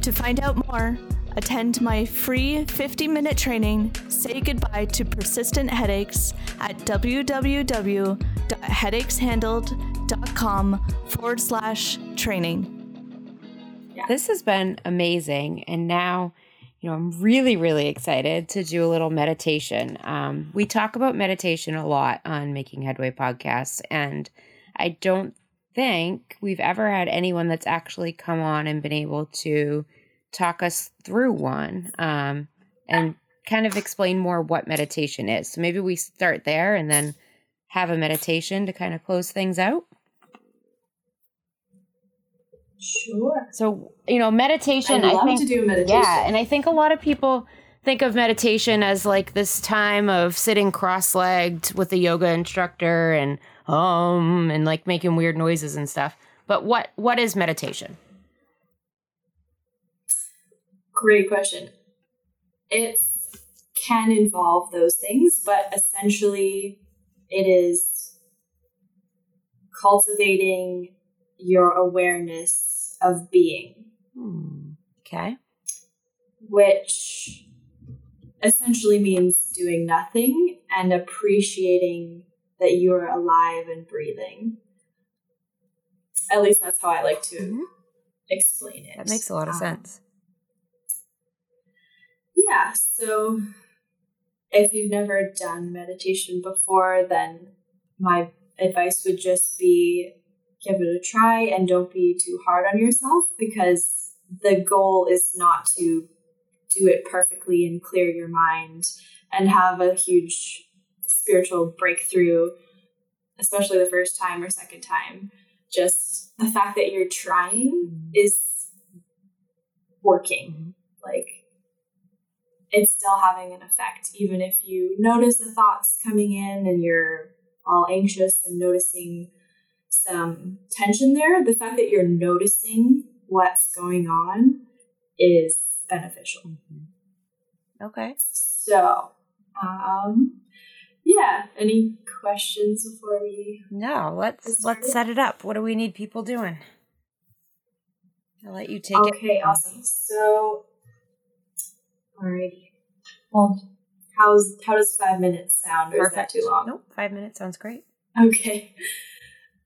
To find out more, attend my free 50 minute training, Say Goodbye to Persistent Headaches at www.headacheshandled.com forward slash training. This has been amazing. And now, you know, I'm really, really excited to do a little meditation. Um, we talk about meditation a lot on Making Headway podcasts, and I don't think we've ever had anyone that's actually come on and been able to talk us through one um, and kind of explain more what meditation is. So maybe we start there and then have a meditation to kind of close things out. Sure. So, you know, meditation, I love think to do meditation. Yeah, and I think a lot of people think of meditation as like this time of sitting cross-legged with a yoga instructor and um and like making weird noises and stuff. But what what is meditation? Great question. It can involve those things, but essentially it is cultivating your awareness of being. Hmm. Okay. Which essentially means doing nothing and appreciating that you are alive and breathing. At least that's how I like to mm-hmm. explain it. That makes a lot of um, sense. Yeah, so if you've never done meditation before, then my advice would just be give it a try and don't be too hard on yourself because the goal is not to do it perfectly and clear your mind and have a huge spiritual breakthrough, especially the first time or second time. Just the fact that you're trying mm-hmm. is working. Mm-hmm. Like, it's still having an effect, even if you notice the thoughts coming in and you're all anxious and noticing some tension there, the fact that you're noticing what's going on is beneficial. Mm-hmm. Okay. So, um, yeah. Any questions before we? No. Let's let's set it up. What do we need people doing? I'll let you take okay, it. Okay. Awesome. So, alrighty. Well, how's how does five minutes sound? Or Perfect. is that too long? Nope. Five minutes sounds great. Okay.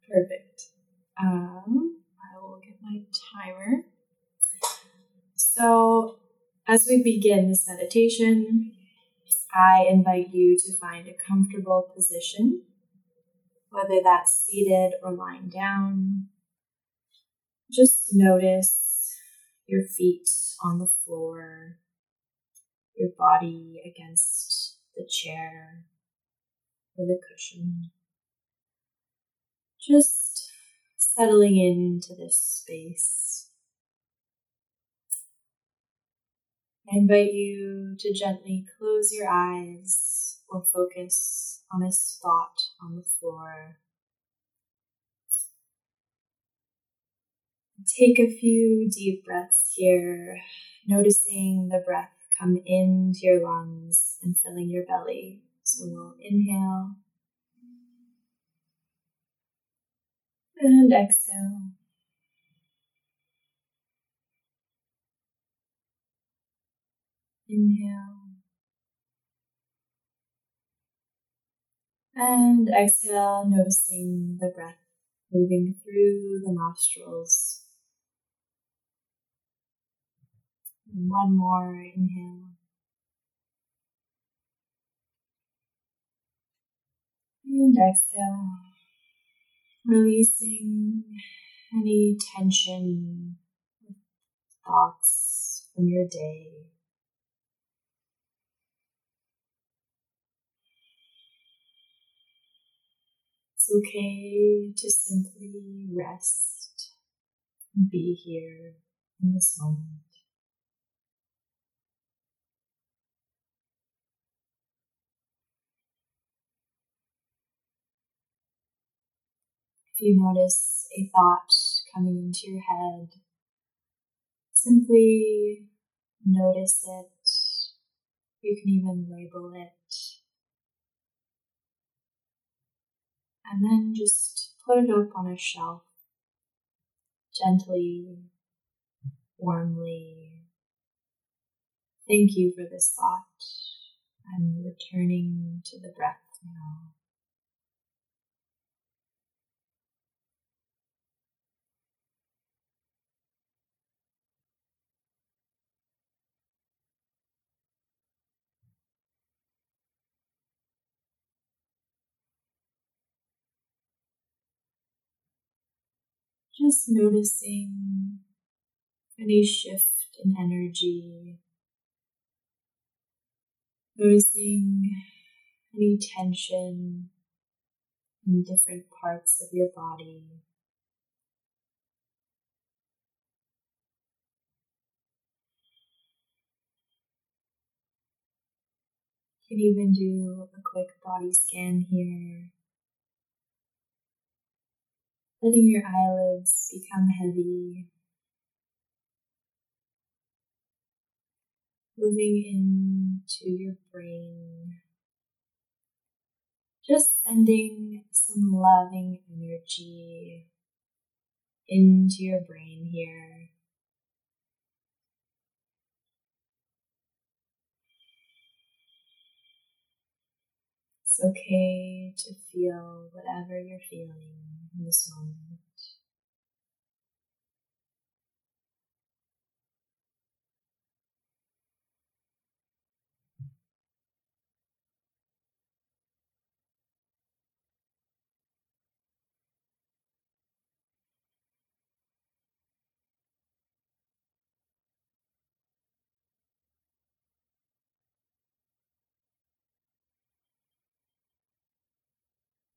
Perfect. Um, I will get my timer. So, as we begin this meditation, I invite you to find a comfortable position, whether that's seated or lying down. Just notice your feet on the floor, your body against the chair or the cushion just settling into this space. I invite you to gently close your eyes or focus on a spot on the floor. Take a few deep breaths here, noticing the breath come into your lungs and filling your belly. So we'll inhale And exhale. Inhale. And exhale, noticing the breath moving through the nostrils. And one more inhale. And exhale releasing any tension, thoughts from your day. It's okay to simply rest and be here in this moment. If you notice a thought coming into your head, simply notice it. You can even label it. And then just put it up on a shelf, gently, warmly. Thank you for this thought. I'm returning to the breath now. just noticing any shift in energy, noticing any tension in different parts of your body. You can even do a quick body scan here. Letting your eyelids become heavy. Moving into your brain. Just sending some loving energy into your brain here. It's okay to feel whatever you're feeling in this moment.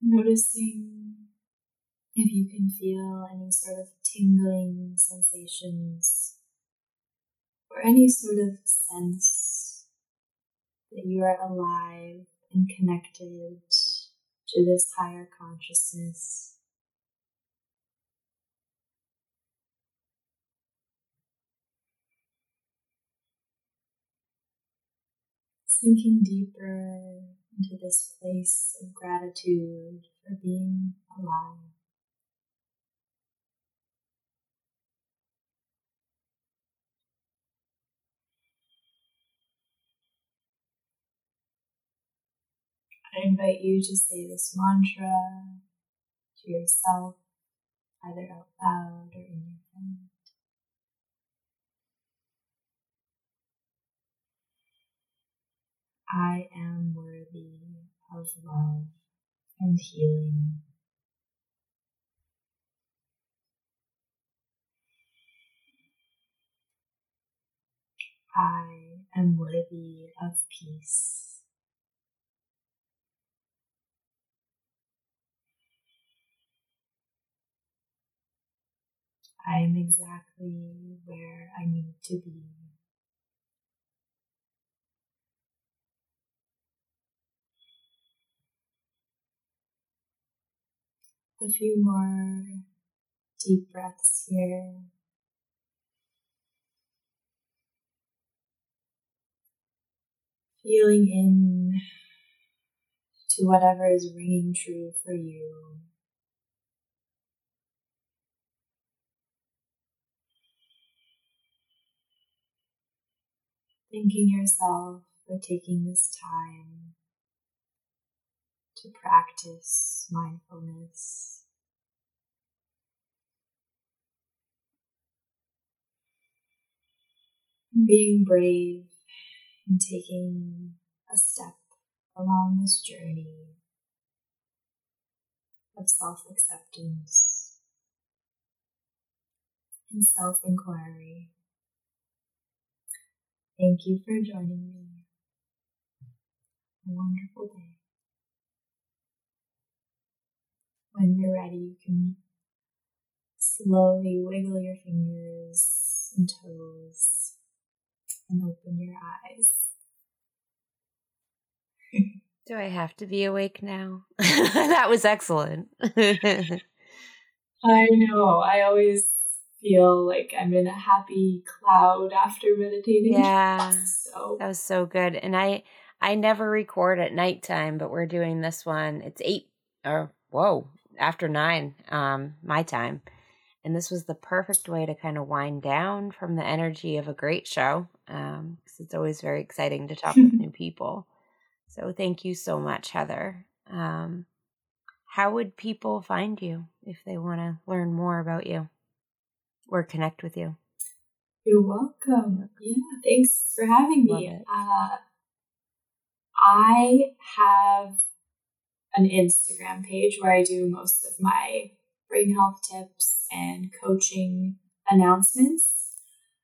Noticing if you can feel any sort of tingling sensations or any sort of sense that you are alive and connected to this higher consciousness. Sinking deeper into this place of gratitude for being alive. I invite you to say this mantra to yourself, either out loud or in your head. I am worthy of love and healing. I am worthy of peace. I am exactly where I need to be. a few more deep breaths here. Feeling in to whatever is ringing true for you. Thanking yourself for taking this time to practice mindfulness. Being brave and taking a step along this journey of self acceptance and self inquiry. Thank you for joining me. A wonderful day. When you're ready, you can slowly wiggle your fingers and toes and open your eyes. [laughs] Do I have to be awake now? [laughs] that was excellent. [laughs] I know. I always feel like I'm in a happy cloud after meditating. [laughs] Yeah. So that was so good. And I I never record at nighttime, but we're doing this one. It's eight or whoa, after nine, um, my time. And this was the perfect way to kind of wind down from the energy of a great show. Um, because it's always very exciting to talk with [laughs] new people. So thank you so much, Heather. Um, how would people find you if they want to learn more about you or connect with you? You're welcome. Yeah, thanks for having me. Uh, I have an Instagram page where I do most of my brain health tips and coaching announcements.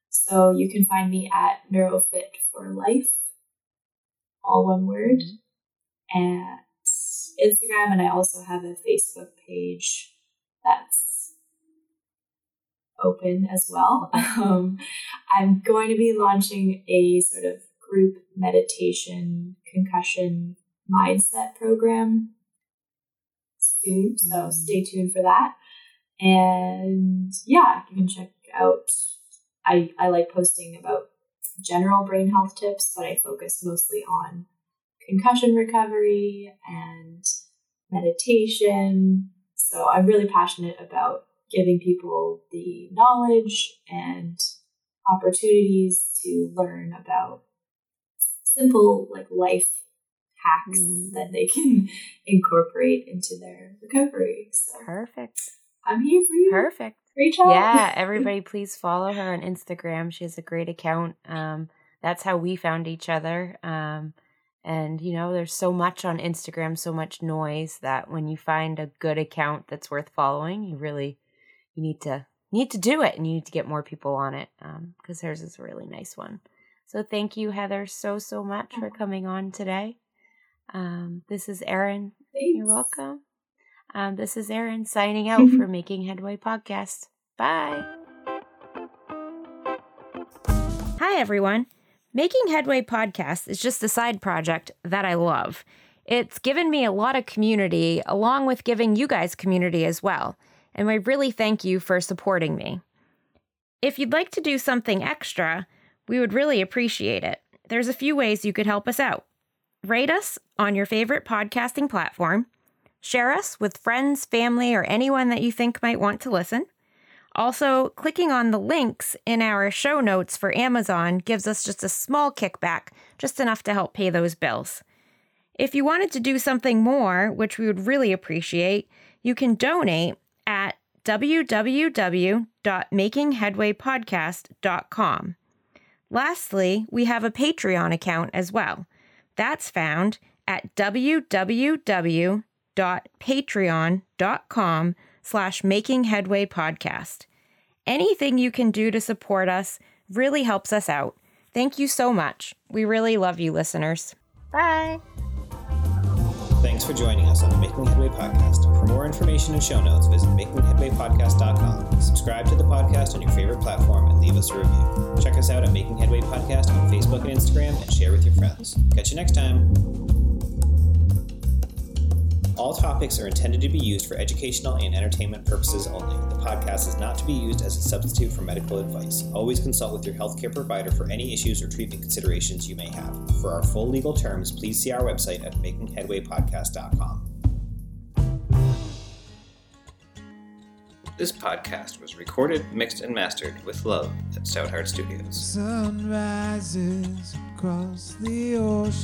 So you can find me at NeuroFit for Life, all one word, at Instagram. And I also have a Facebook page that's open as well. [laughs] Um, I'm going to be launching a sort of group meditation concussion mindset program soon. So mm. stay tuned for that. And yeah, you can check out. I, I like posting about general brain health tips, but I focus mostly on concussion recovery and meditation. So I'm really passionate about giving people the knowledge and opportunities to learn about simple like life hacks mm. that they can [laughs] incorporate into their recovery. So perfect. I'm here for you. Perfect. Reach out. Yeah, [laughs] everybody please follow her on Instagram. She has a great account. Um, that's how we found each other. Um, and you know, there's so much on Instagram, so much noise that when you find a good account that's worth following, you really you need to need to do it and you need to get more people on it because um, hers is a really nice one. So thank you, Heather, so so much for coming on today. Um, this is Erin. You're welcome. Um, this is Erin signing out for [laughs] Making Headway Podcast. Bye. Hi, everyone. Making Headway Podcast is just a side project that I love. It's given me a lot of community, along with giving you guys community as well. And I really thank you for supporting me. If you'd like to do something extra, we would really appreciate it. There's a few ways you could help us out. Rate us on your favorite podcasting platform. Share us with friends, family, or anyone that you think might want to listen. Also, clicking on the links in our show notes for Amazon gives us just a small kickback, just enough to help pay those bills. If you wanted to do something more, which we would really appreciate, you can donate at www.makingheadwaypodcast.com. Lastly, we have a Patreon account as well. That's found at www.patreon.com slash making podcast. Anything you can do to support us really helps us out. Thank you so much. We really love you, listeners. Bye. Thanks for joining us on the Making Headway podcast. For more information and show notes, visit makingheadwaypodcast.com. Subscribe to the podcast on your favorite platform and leave us a review. Check us out at Making Headway Podcast on Facebook and Instagram and share with your friends. Catch you next time. All topics are intended to be used for educational and entertainment purposes only. The podcast is not to be used as a substitute for medical advice. Always consult with your healthcare provider for any issues or treatment considerations you may have. For our full legal terms, please see our website at makingheadwaypodcast.com. This podcast was recorded, mixed, and mastered with love at Stoutheart Studios. Sun rises across the ocean.